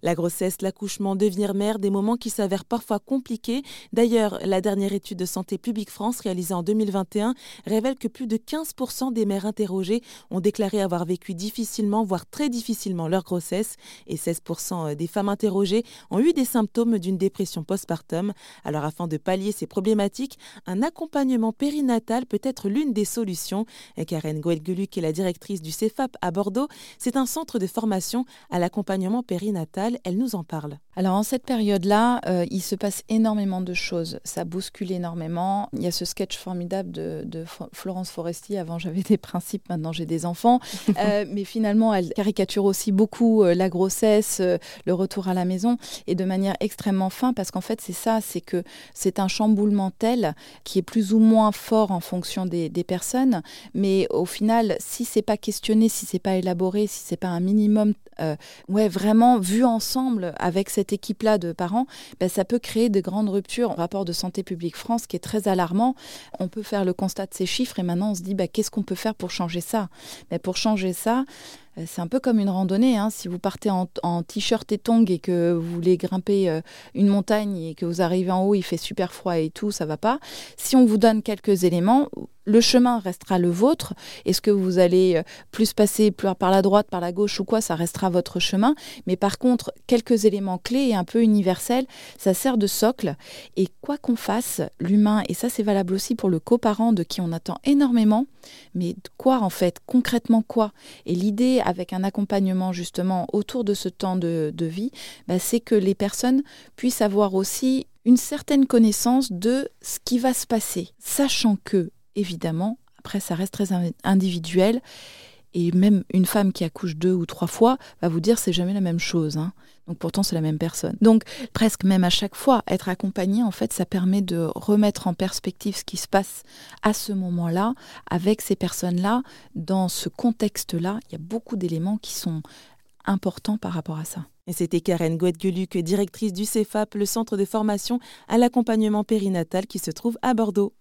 La grossesse, l'accouchement, devenir mère, des moments qui s'avèrent parfois compliqués. D'ailleurs, la dernière étude de Santé publique France réalisée en 2021 révèle que plus de 15% des mères interrogées ont déclaré avoir vécu difficilement, voire très difficilement leur grossesse, et 16% des femmes interrogées ont eu des symptômes d'une dépression postpartum. Alors afin de pallier ces problématiques, un accompagnement périnatal peut être l'une des solutions. Karen Goelgeluc est la directrice du CEFAP à Bordeaux. C'est un centre de formation à l'accompagnement périnatal elle nous en parle. Alors en cette période-là, euh, il se passe énormément de choses. Ça bouscule énormément. Il y a ce sketch formidable de, Florence Foresti. Avant j'avais des principes, maintenant j'ai des enfants. Euh, mais finalement, elle caricature aussi beaucoup euh, la grossesse, le retour à la maison, et de manière extrêmement fin, parce qu'en fait c'est ça, c'est que c'est un chamboulement tel qui est plus ou moins fort en fonction des, des personnes. Mais au final, si c'est pas questionné, si c'est pas élaboré, si c'est pas un minimum, ouais, vraiment vu en ensemble avec cette équipe-là de parents, ben, ça peut créer de grandes ruptures. Rapport de Santé publique France qui est très alarmant. On peut faire le constat de ces chiffres et maintenant on se dit ben, qu'est-ce qu'on peut faire pour changer ça? Ben, Pour changer ça, c'est un peu comme une randonnée. Hein. Si vous partez en, t-shirt et tongs et que vous voulez grimper euh, une montagne et que vous arrivez en haut, il fait super froid et tout, ça va pas. Si on vous donne quelques éléments, le chemin restera le vôtre. Est-ce que vous allez euh, plus passer par la droite, par la gauche ou quoi Ça restera votre chemin. Mais par contre, quelques éléments clés et un peu universels, ça sert de socle. Et quoi qu'on fasse, l'humain, et ça c'est valable aussi pour le coparent de qui on attend énormément, mais quoi en fait? Concrètement quoi? Et l'idée avec un accompagnement justement autour de ce temps de, vie, bah, c'est que les personnes puissent avoir aussi une certaine connaissance de ce qui va se passer, sachant que, évidemment, après ça reste très individuel, et même une femme qui accouche deux ou trois fois va vous dire c'est jamais la même chose. Hein. Donc pourtant c'est la même personne. Donc presque même à chaque fois, être accompagné, en fait, ça permet de remettre en perspective ce qui se passe à ce moment-là, avec ces personnes-là, dans ce contexte-là. Il y a beaucoup d'éléments qui sont importants par rapport à ça. Et c'était Karen Guedgeluc, directrice du CEFAP, le centre de formation à l'accompagnement périnatal qui se trouve à Bordeaux.